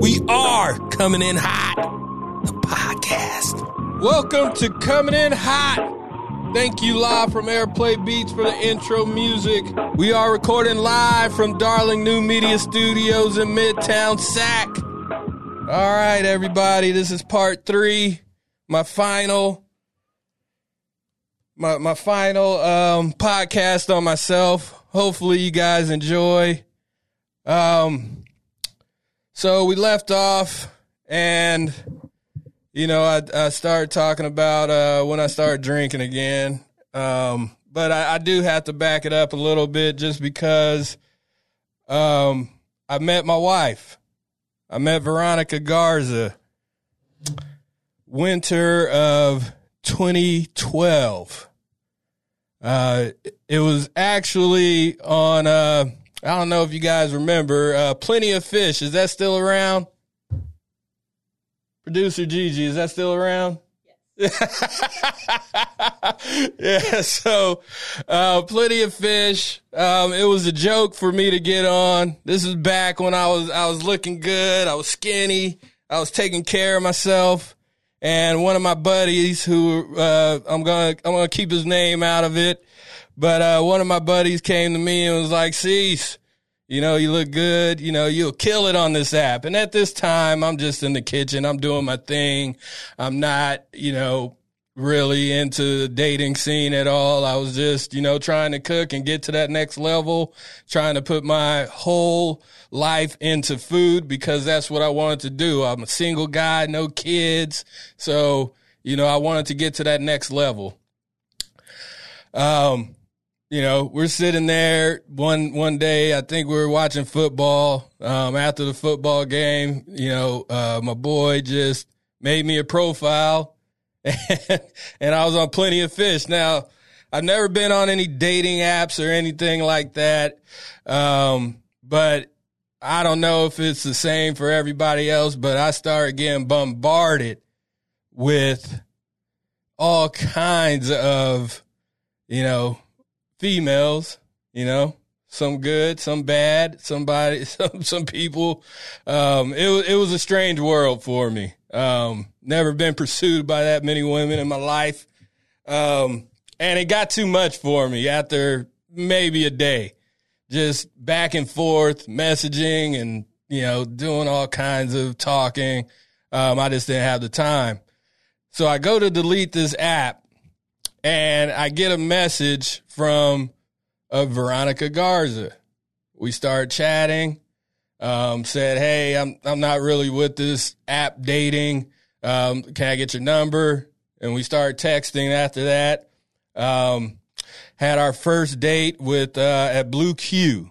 We are coming in hot. The podcast. Welcome to Coming In Hot. Thank you live from Airplay Beats for the intro music. We are recording live from Darling New Media Studios in Midtown Sac. All right, everybody, this is part three, my final, my my final um, podcast on myself. Hopefully, you guys enjoy. Um, so we left off, and you know, I, I started talking about uh, when I started drinking again. Um, but I, I do have to back it up a little bit just because um, I met my wife. I met Veronica Garza winter of 2012. Uh, it was actually on, uh, I don't know if you guys remember, uh, Plenty of Fish. Is that still around? Producer Gigi, is that still around? Yeah, so uh, plenty of fish. Um, it was a joke for me to get on. This is back when I was I was looking good. I was skinny. I was taking care of myself. And one of my buddies, who uh, I'm gonna I'm gonna keep his name out of it, but uh, one of my buddies came to me and was like, "Cease, you know, you look good. You know, you'll kill it on this app. And at this time, I'm just in the kitchen. I'm doing my thing. I'm not, you know, really into the dating scene at all. I was just, you know, trying to cook and get to that next level, trying to put my whole life into food because that's what I wanted to do. I'm a single guy, no kids. So, you know, I wanted to get to that next level. Um, you know, we're sitting there one one day. I think we were watching football. Um, after the football game, you know, uh, my boy just made me a profile, and, and I was on Plenty of Fish. Now, I've never been on any dating apps or anything like that, um, but I don't know if it's the same for everybody else. But I started getting bombarded with all kinds of, you know females, you know, some good, some bad, somebody, some, some people. Um, it was, it was a strange world for me. Um, never been pursued by that many women in my life. Um, and it got too much for me after maybe a day, just back and forth messaging and, you know, doing all kinds of talking. Um, I just didn't have the time. So I go to delete this app and I get a message from uh, Veronica Garza. We start chatting. Um, said, "Hey, I'm I'm not really with this app dating. Um, can I get your number?" And we start texting after that. Um, had our first date with uh, at Blue Cue.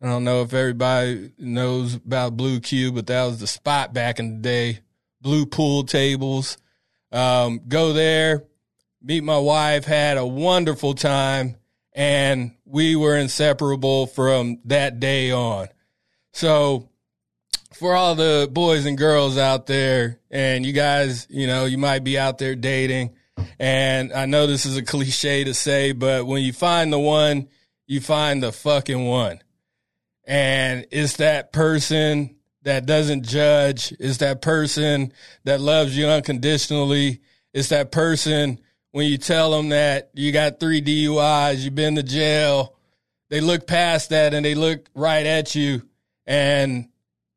I don't know if everybody knows about Blue Cue, but that was the spot back in the day. Blue pool tables. Um, go there meet my wife, had a wonderful time, and we were inseparable from that day on. So, for all the boys and girls out there, and you guys, you know, you might be out there dating, and I know this is a cliche to say, but when you find the one, you find the fucking one. And it's that person that doesn't judge. It's that person that loves you unconditionally. It's that person when you tell them that you got three DUIs, you've been to jail, they look past that and they look right at you and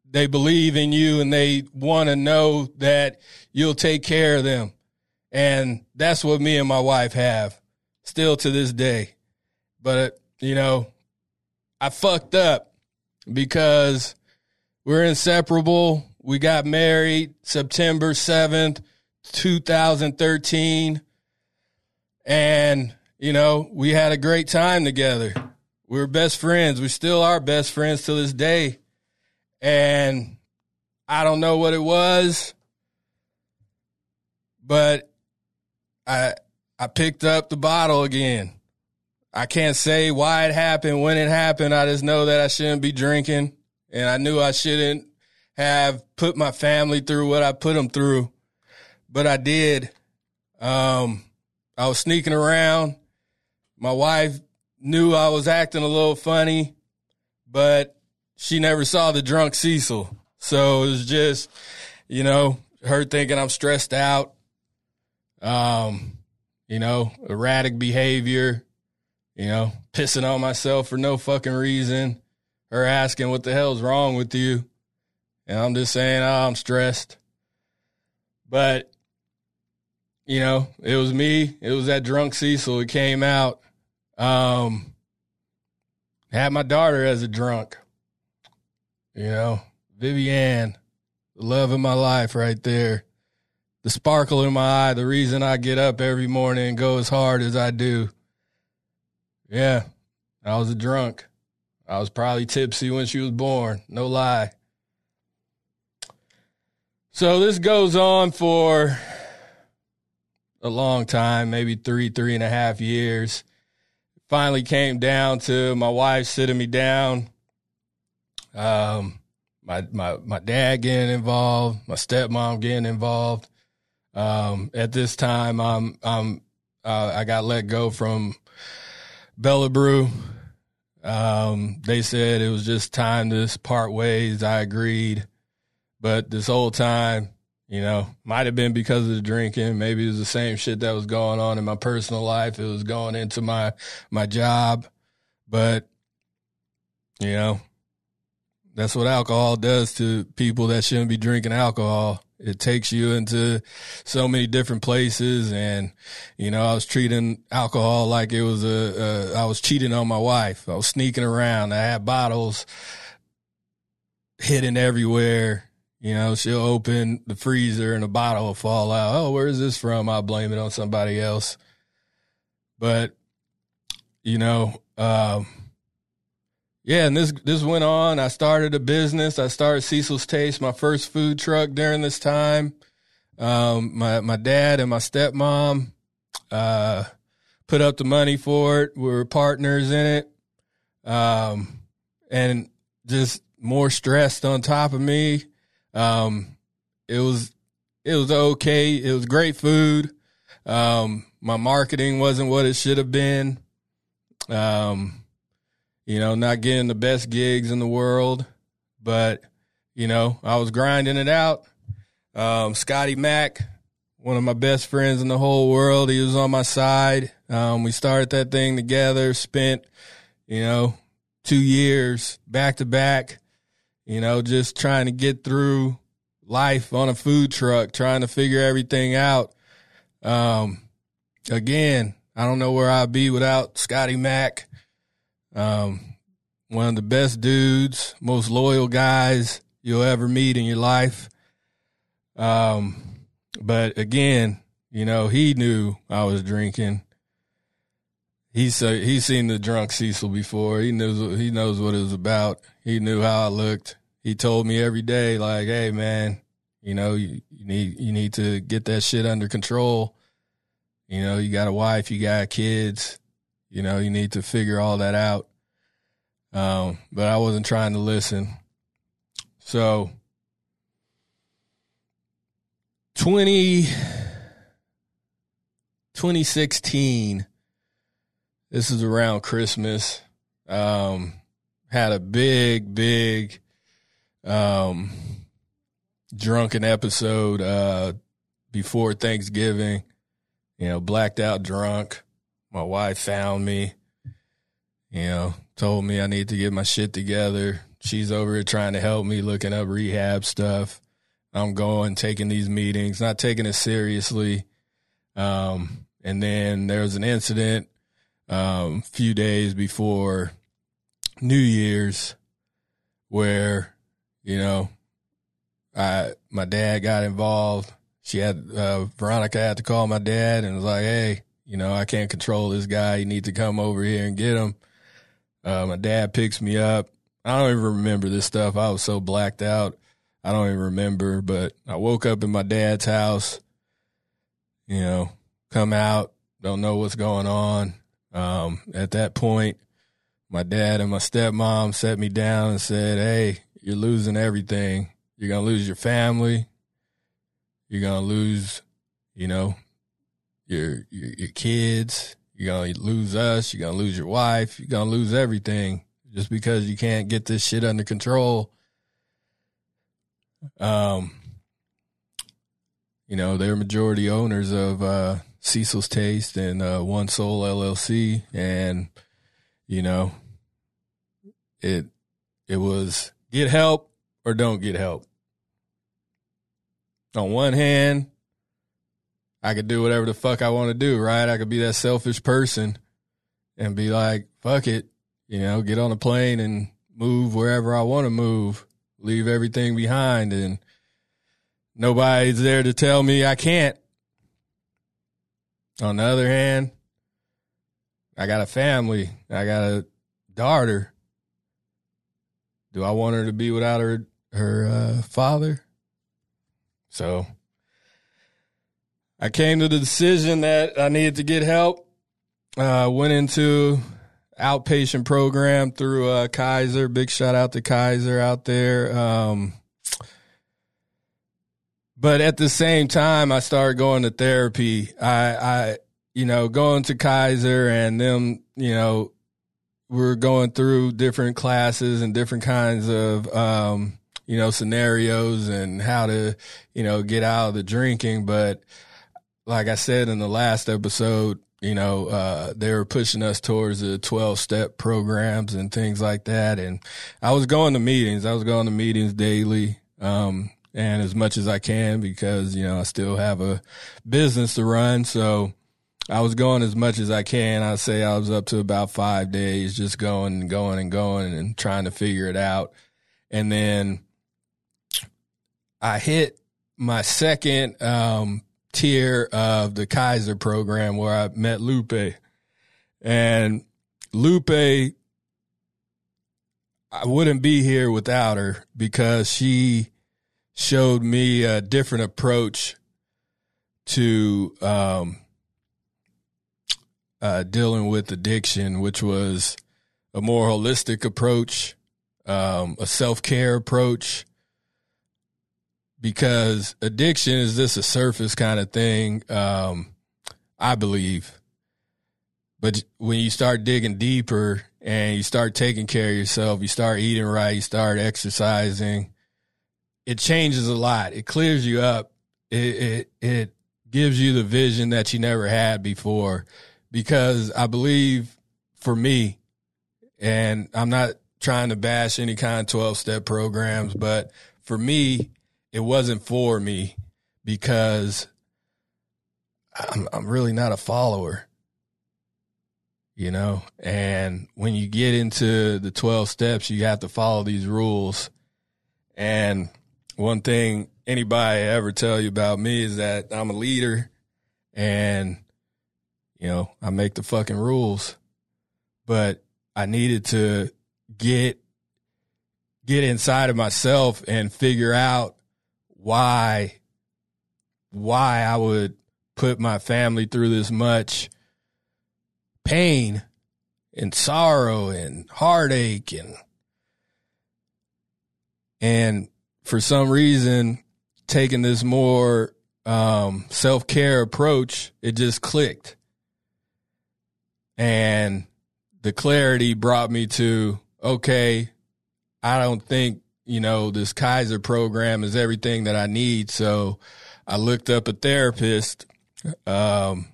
they believe in you and they want to know that you'll take care of them. And that's what me and my wife have still to this day. But, you know, I fucked up because we're inseparable. We got married September 7th, 2013 and, you know, we had a great time together. We were best friends. We still are best friends to this day. And I don't know what it was, but I I picked up the bottle again. I can't say why it happened, when it happened. I just know that I shouldn't be drinking, and I knew I shouldn't have put my family through what I put them through, but I did. Um, I was sneaking around. My wife knew I was acting a little funny, but she never saw the drunk Cecil. So it was just, you know, her thinking I'm stressed out. Um, you know, erratic behavior, you know, pissing on myself for no fucking reason. Her asking what the hell's wrong with you. And I'm just saying, oh, I'm stressed. But, you know, it was me. It was that drunk Cecil. It came out. Um, had my daughter as a drunk. You know, Vivian, the love of my life right there. The sparkle in my eye, the reason I get up every morning and go as hard as I do. Yeah, I was a drunk. I was probably tipsy when she was born. No lie. So this goes on for a long time, maybe three, three and a half years. Finally came down to my wife sitting me down. Um, my my my dad getting involved, my stepmom getting involved. Um, at this time, I'm I'm uh, I got let go from Bella Bru. Um, they said it was just time to part ways. I agreed, but this whole time, you know, might have been because of the drinking. Maybe it was the same shit that was going on in my personal life. It was going into my my job, but you know, that's what alcohol does to people that shouldn't be drinking alcohol. It takes you into so many different places. And, you know, I was treating alcohol like it was a, a I was cheating on my wife. I was sneaking around. I had bottles hidden everywhere. You know, she'll open the freezer and a bottle will fall out. Oh, where is this from? I'll blame it on somebody else. But, you know, um, yeah, and this this went on. I started a business. I started Cecil's Taste, my first food truck during this time. Um, my my dad and my stepmom uh, put up the money for it. We were partners in it, um, and just more stressed on top of me. Um, it was it was okay. It was great food. Um, my marketing wasn't what it should have been. Um, you know, not getting the best gigs in the world, but you know, I was grinding it out. Um, Scotty Mack, one of my best friends in the whole world, he was on my side. Um, we started that thing together, spent, you know, two years back to back, you know, just trying to get through life on a food truck, trying to figure everything out. Um, again, I don't know where I'd be without Scotty Mack. Um, one of the best dudes, most loyal guys you'll ever meet in your life. Um, but again, you know, he knew I was drinking. He's uh, he's seen the drunk Cecil before. He knows he knows what it was about. He knew how I looked. He told me every day, like, "Hey, man, you know, you, you need you need to get that shit under control. You know, you got a wife, you got kids. You know, you need to figure all that out. Um, but I wasn't trying to listen. So 20, 2016, this is around Christmas. Um, had a big, big, um, drunken episode, uh, before Thanksgiving, you know, blacked out drunk. My wife found me, you know, told me I need to get my shit together. She's over here trying to help me looking up rehab stuff. I'm going, taking these meetings, not taking it seriously. Um, and then there was an incident um, a few days before New Year's where, you know, I my dad got involved. She had uh, Veronica had to call my dad and was like, "Hey, you know, I can't control this guy. You need to come over here and get him." Uh, my dad picks me up. I don't even remember this stuff. I was so blacked out. I don't even remember, but I woke up in my dad's house, you know, come out, don't know what's going on. Um, at that point, my dad and my stepmom set me down and said, Hey, you're losing everything. You're going to lose your family. You're going to lose, you know, your, your, your kids. You're going to lose us. You're going to lose your wife. You're going to lose everything just because you can't get this shit under control. Um, you know, they're majority owners of uh, Cecil's Taste and uh, One Soul LLC, and you know, it it was get help or don't get help. On one hand, I could do whatever the fuck I want to do, right? I could be that selfish person and be like, fuck it, you know, get on a plane and move wherever I want to move, leave everything behind, and nobody's there to tell me I can't. On the other hand, I got a family, I got a daughter. Do I want her to be without her her uh, father? So I came to the decision that I needed to get help. Uh, went into outpatient program through uh, Kaiser. Big shout out to Kaiser out there. Um, but at the same time, I started going to therapy. I, I, you know, going to Kaiser and them, you know, we're going through different classes and different kinds of, um, you know, scenarios and how to, you know, get out of the drinking. But like I said in the last episode, you know, uh, they were pushing us towards the 12 step programs and things like that. And I was going to meetings. I was going to meetings daily. Um, and as much as I can because, you know, I still have a business to run. So I was going as much as I can. I'd say I was up to about five days, just going and going and going and trying to figure it out. And then I hit my second, um, tier of the Kaiser program where I met Lupe. And Lupe, I wouldn't be here without her because she showed me a different approach to um, uh, dealing with addiction, which was a more holistic approach, um, a self care approach, because addiction is just a surface kind of thing, um, I believe. But when you start digging deeper and you start taking care of yourself, you start eating right, you start exercising, it changes a lot. It clears you up. It, it, it gives you the vision that you never had before. Because I believe for me, and I'm not trying to bash any kind of 12 step programs, but for me, it wasn't for me because I'm, I'm really not a follower, you know? And when you get into the 12 steps, you have to follow these rules. And one thing anybody ever tell you about me is that I'm a leader and, you know, I make the fucking rules. But I needed to get get inside of myself and figure out why why I would put my family through this much pain and sorrow and heartache and and for some reason taking this more um, self-care approach it just clicked and the clarity brought me to okay i don't think you know, this Kaiser program is everything that I need. So I looked up a therapist, um,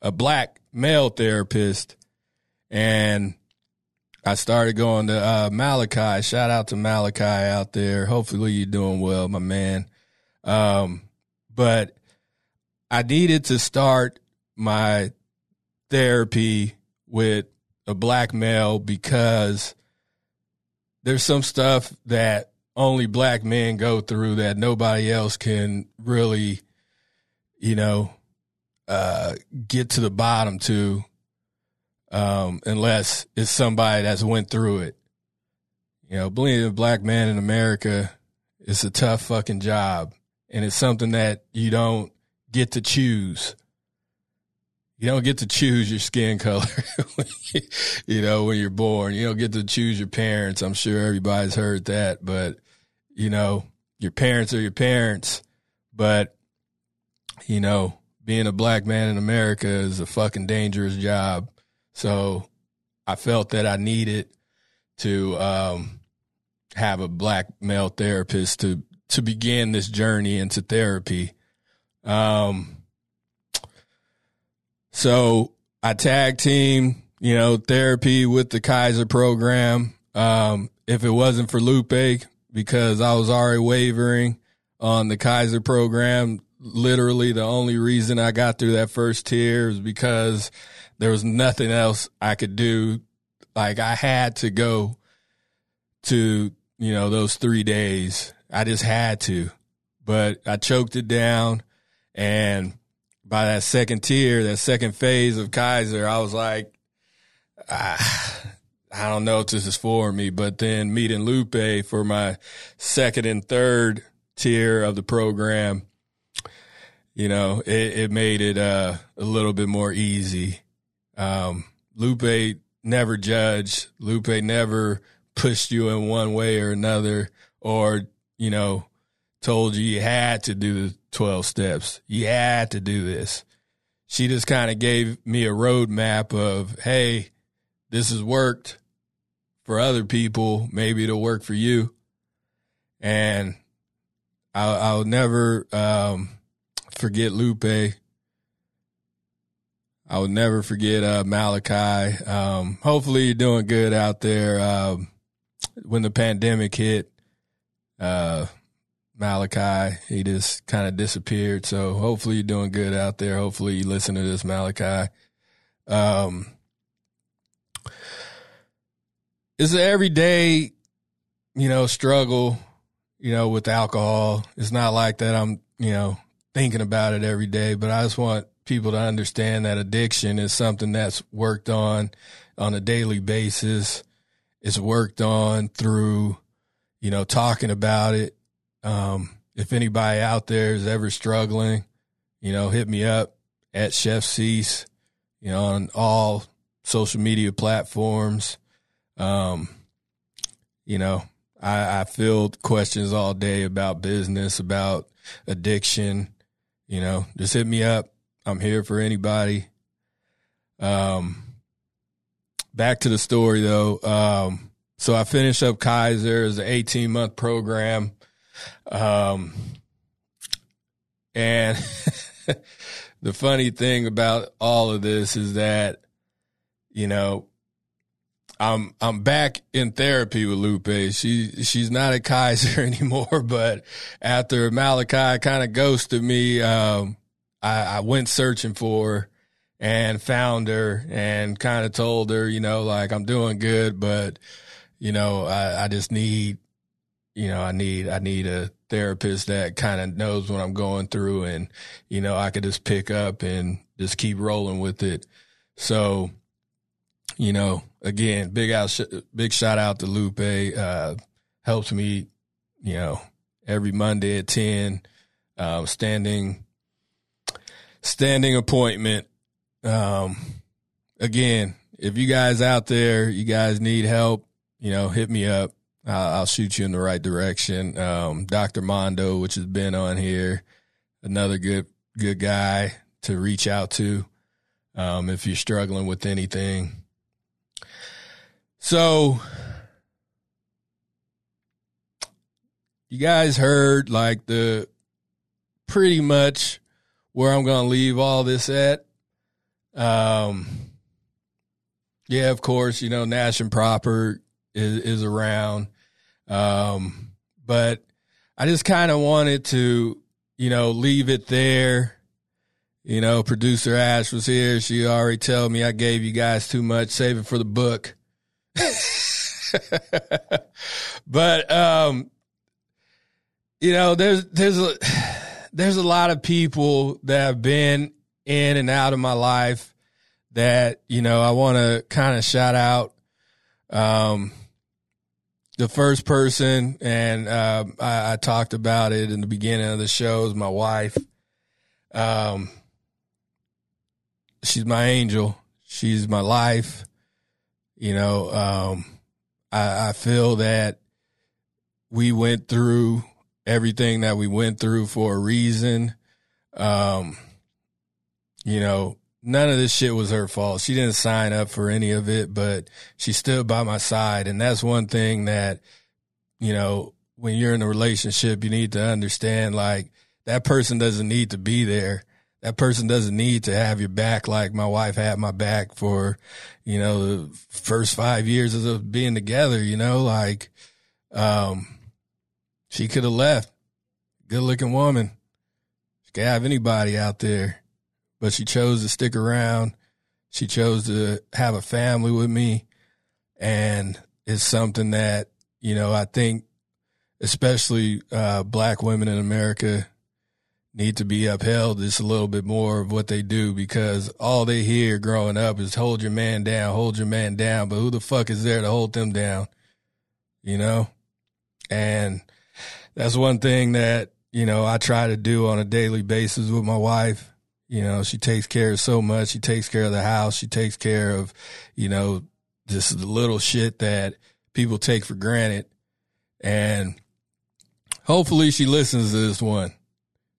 a black male therapist, and I started going to uh, Malachi. Shout out to Malachi out there. Hopefully you're doing well, my man. Um, but I needed to start my therapy with a black male because there's some stuff that only black men go through that nobody else can really, you know, uh, get to the bottom to, um, unless it's somebody that's went through it. You know, being a black man in America is a tough fucking job, and it's something that you don't get to choose. You don't get to choose your skin color, you know, when you're born. You don't get to choose your parents. I'm sure everybody's heard that, but you know, your parents are your parents, but you know, being a black man in America is a fucking dangerous job. So I felt that I needed to um, have a black male therapist to to begin this journey into therapy. Um, so I tag team, you know, therapy with the Kaiser program. Um, if it wasn't for Lupe, because I was already wavering on the Kaiser program, literally the only reason I got through that first tier is because there was nothing else I could do. Like I had to go to, you know, those three days. I just had to, but I choked it down. And by that second tier, that second phase of Kaiser, I was like, ah, I don't know if this is for me. But then meeting Lupe for my second and third tier of the program, you know, it, it made it uh, a little bit more easy. Um, Lupe never judged. Lupe never pushed you in one way or another, or you know, told you you had to do the twelve steps. You had to do this. She just kind of gave me a roadmap of, hey, this has worked for other people. Maybe it'll work for you. And I'll, I'll never um, forget Lupe. I will never forget uh, Malachi. Um, hopefully, you're doing good out there. Um, when the pandemic hit, uh, Malachi, he just kind of disappeared. So hopefully, you're doing good out there. Hopefully, you listen to this, Malachi. Um, it's an everyday, you know, struggle, you know, with alcohol. It's not like that I'm, you know, thinking about it every day, but I just want people to understand that addiction is something that's worked on on a daily basis. It's worked on through, you know, talking about it. Um, if anybody out there is ever struggling, you know, hit me up at Chef Cease, you know, on all social media platforms. Um, you know, I, I field questions all day about business, about addiction. You know, just hit me up. I'm here for anybody. Um, back to the story though. Um, so I finished up Kaiser as an 18 month program. Um, and the funny thing about all of this is that, you know, I'm I'm back in therapy with Lupe. She she's not at Kaiser anymore, but after Malachi kind of ghosted me, um, I, I went searching for her and found her and kind of told her, you know, like I'm doing good, but you know, I, I just need, you know, I need I need a therapist that kind of knows what I'm going through, and you know, I could just pick up and just keep rolling with it. So, you know, again, big out, big shout out to Lupe. Uh, helps me, you know, every Monday at ten, um, standing, standing appointment. Um, again, if you guys out there, you guys need help, you know, hit me up. I'll, I'll shoot you in the right direction. Um, Dr. Mondo, which has been on here, another good, good guy to reach out to. Um, if you're struggling with anything, so you guys heard like the pretty much where I'm going to leave all this at. Um, yeah, of course, you know, Nash and Proper is, is around. Um, but I just kind of wanted to, you know, leave it there. You know, producer Ash was here. She already told me I gave you guys too much. Save it for the book. but um, you know, there's there's a there's a lot of people that have been in and out of my life that you know I want to kind of shout out. Um, the first person, and uh, I, I, talked about it in the beginning of the show, is my wife. Um, she's my angel. She's my life. You know, um, I, I feel that we went through everything that we went through for a reason. Um, you know, none of this shit was her fault. She didn't sign up for any of it, but she stood by my side. And that's one thing that, you know, when you're in a relationship, you need to understand like that person doesn't need to be there. That person doesn't need to have your back like my wife had my back for, you know, the first five years of being together, you know, like, um, she could have left. Good looking woman. She could have anybody out there, but she chose to stick around. She chose to have a family with me. And it's something that, you know, I think especially uh, black women in America need to be upheld just a little bit more of what they do because all they hear growing up is hold your man down, hold your man down. But who the fuck is there to hold them down? You know? And that's one thing that, you know, I try to do on a daily basis with my wife. You know, she takes care of so much. She takes care of the house. She takes care of, you know, just the little shit that people take for granted. And hopefully she listens to this one.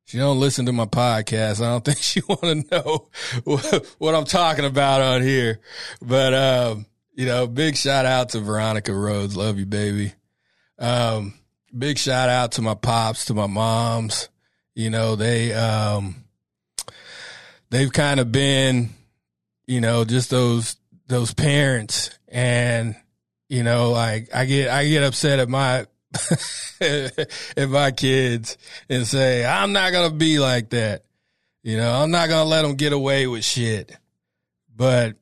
She don't listen to my podcast. I don't think she want to know what, I'm talking about on here. But um, you know, big shout out to Veronica Rhodes. Love you, baby. Um, big shout out to my pops, to my moms. You know, they um, they've kind of been, you know, just those those parents and you know, like I get I get upset at my at my kids and say, I'm not to be like that. You know, I'm not to let them get away with shit. But,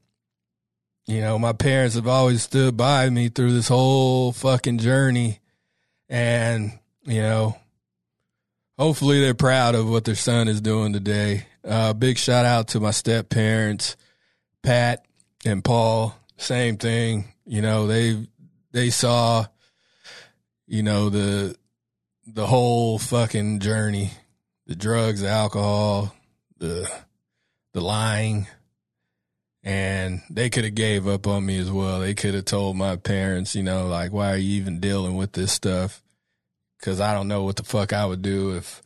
you know, my parents have always stood by me through this whole fucking journey. And, you know, hopefully they're proud of what their son is doing today. Uh, big shout out to my step parents, Pat and Paul. Same thing. You know, they, they saw you know, the the whole fucking journey, the drugs, the alcohol, the the lying, and they could have gave up on me as well. They could have told my parents, you know, like, why are you even dealing with this stuff? Because I don't know what the fuck I would do if,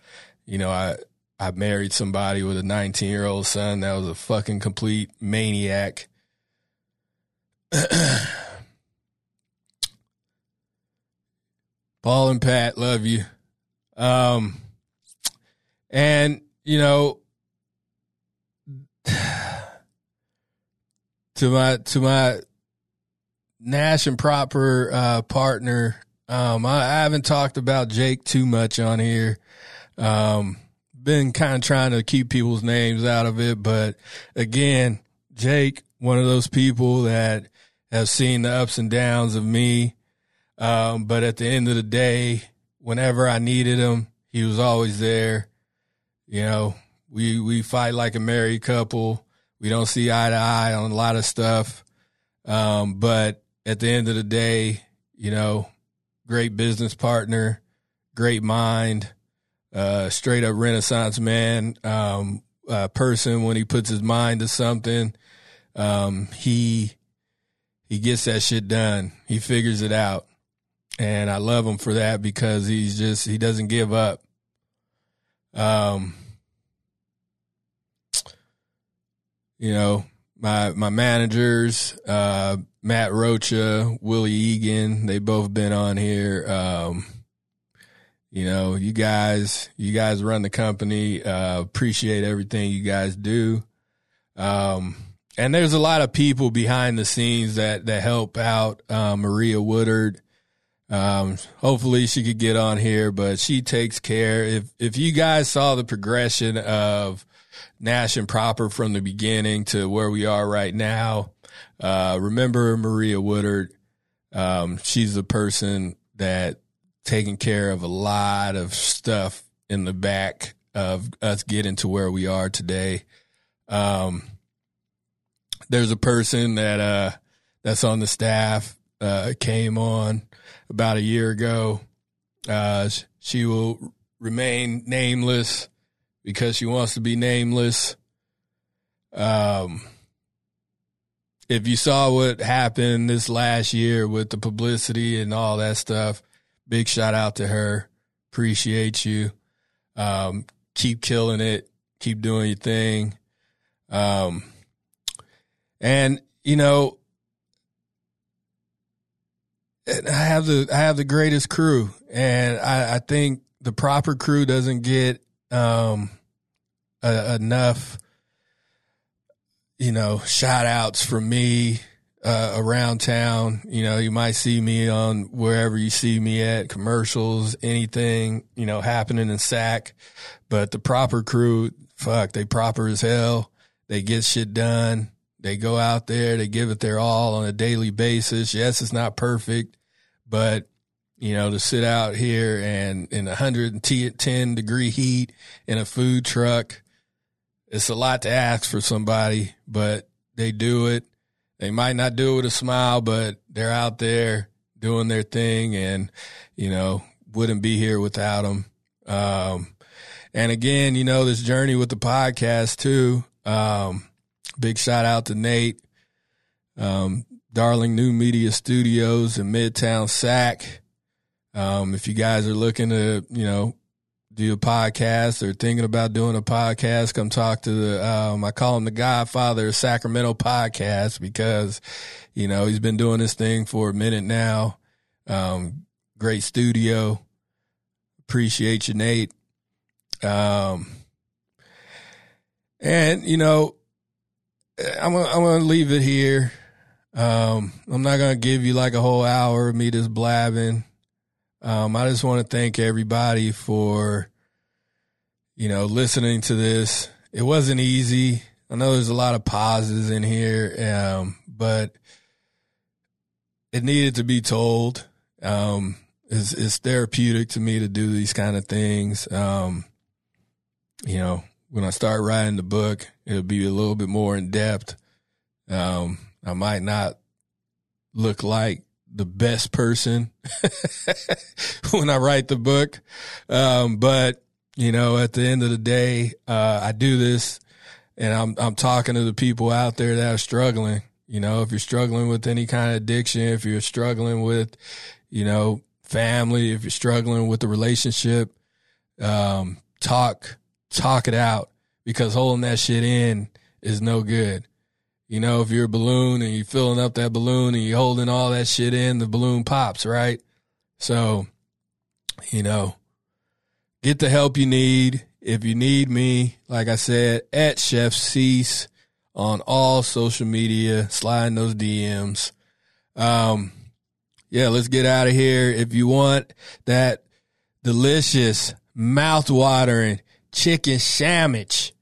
you know, I I married somebody with a 19 year old son that was a fucking complete maniac. Paul and Pat, love you. Um, and you know, to my to my Nash and proper uh, partner, um, I, I, haven't talked about Jake too much on here. Um, been kind of trying to keep people's names out of it, but again, Jake, one of those people that have seen the ups and downs of me um, but at the end of the day, whenever I needed him, he was always there. You know, we we fight like a married couple. We don't see eye to eye on a lot of stuff. Um, but at the end of the day, you know, great business partner, great mind, uh, straight up renaissance man, um, uh, person when he puts his mind to something, um, he, he gets that shit done. He figures it out and I love him for that because he's just he doesn't give up. Um, you know my my managers, uh, Matt Rocha, Willie Egan, they both been on here. Um, you know, you guys, you guys run the company. Uh, appreciate everything you guys do. Um, and there's a lot of people behind the scenes that that help out. Uh, Maria Woodard, um, hopefully she could get on here, but she takes care. If if you guys saw the progression of Nash and Proper from the beginning to where we are right now, uh, remember Maria Woodard. Um, she's the person that taking care of a lot of stuff in the back of us getting to where we are today. Um, there's a person that uh, that's on the staff uh, came on about a year ago. Uh, she will remain nameless because she wants to be nameless. Um, if you saw what happened this last year with the publicity and all that stuff, big shout out to her. Appreciate you. Um, keep killing it. Keep doing your thing. Um, and you know, I have the I have the greatest crew, and I, I think the proper crew doesn't get um, a, enough, you know, shout outs from me uh, around town. You know, you might see me on wherever you see me at commercials, anything, you know, happening in SAC. But the proper crew, fuck, they proper as hell. They get shit done. They go out there, they give it their all on a daily basis. Yes, it's not perfect, but you know, to sit out here and in 110 degree heat in a food truck, it's a lot to ask for somebody, but they do it. They might not do it with a smile, but they're out there doing their thing and, you know, wouldn't be here without them. Um, and again, you know, this journey with the podcast too. Um, big shout out to Nate, um, Darling New Media Studios in Midtown Sac. Um, if you guys are looking to, you know, do a podcast or thinking about doing a podcast, come talk to the, um, I call him the Godfather of Sacramento podcast because, you know, he's been doing this thing for a minute now. Um, great studio. Appreciate you, Nate. Um, and you know, I'm gonna, I'm gonna leave it here. Um, I'm not gonna give you like a whole hour of me just blabbing. Um, I just want to thank everybody for, you know, listening to this. It wasn't easy. I know there's a lot of pauses in here, um, but it needed to be told. Um, it's, it's, therapeutic to me to do these kind of things. Um, you know, when I start writing the book, it'll be a little bit more in depth. Um, I might not look like the best person when I write the book. Um, but you know, at the end of the day, uh, I do this and I'm, I'm talking to the people out there that are struggling. You know, if you're struggling with any kind of addiction, if you're struggling with, you know, family, if you're struggling with the relationship, um, talk, talk it out because holding that shit in is no good. You know, if you're a balloon and you're filling up that balloon and you're holding all that shit in, the balloon pops, right? So, you know, get the help you need. If you need me, like I said, at Chef Cease on all social media, sliding those DMs. Um, yeah, let's get out of here. If you want that delicious, mouth-watering chicken sandwich,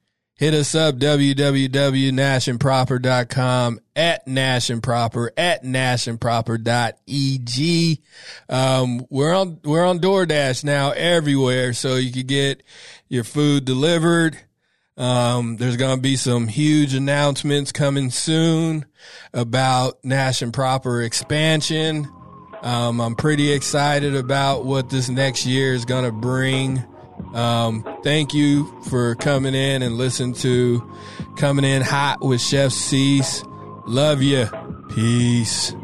Hit us up, www.nashandproper.com, at nashandproper, at nashandproper.eg. Um, we're on, we're on DoorDash now everywhere, so you can get your food delivered. Um, there's going to be some huge announcements coming soon about Nash and Proper expansion. Um, I'm pretty excited about what this next year is going to bring. Um, thank you for coming in and listen to Coming In Hot with Chef Cease. Love you. Peace.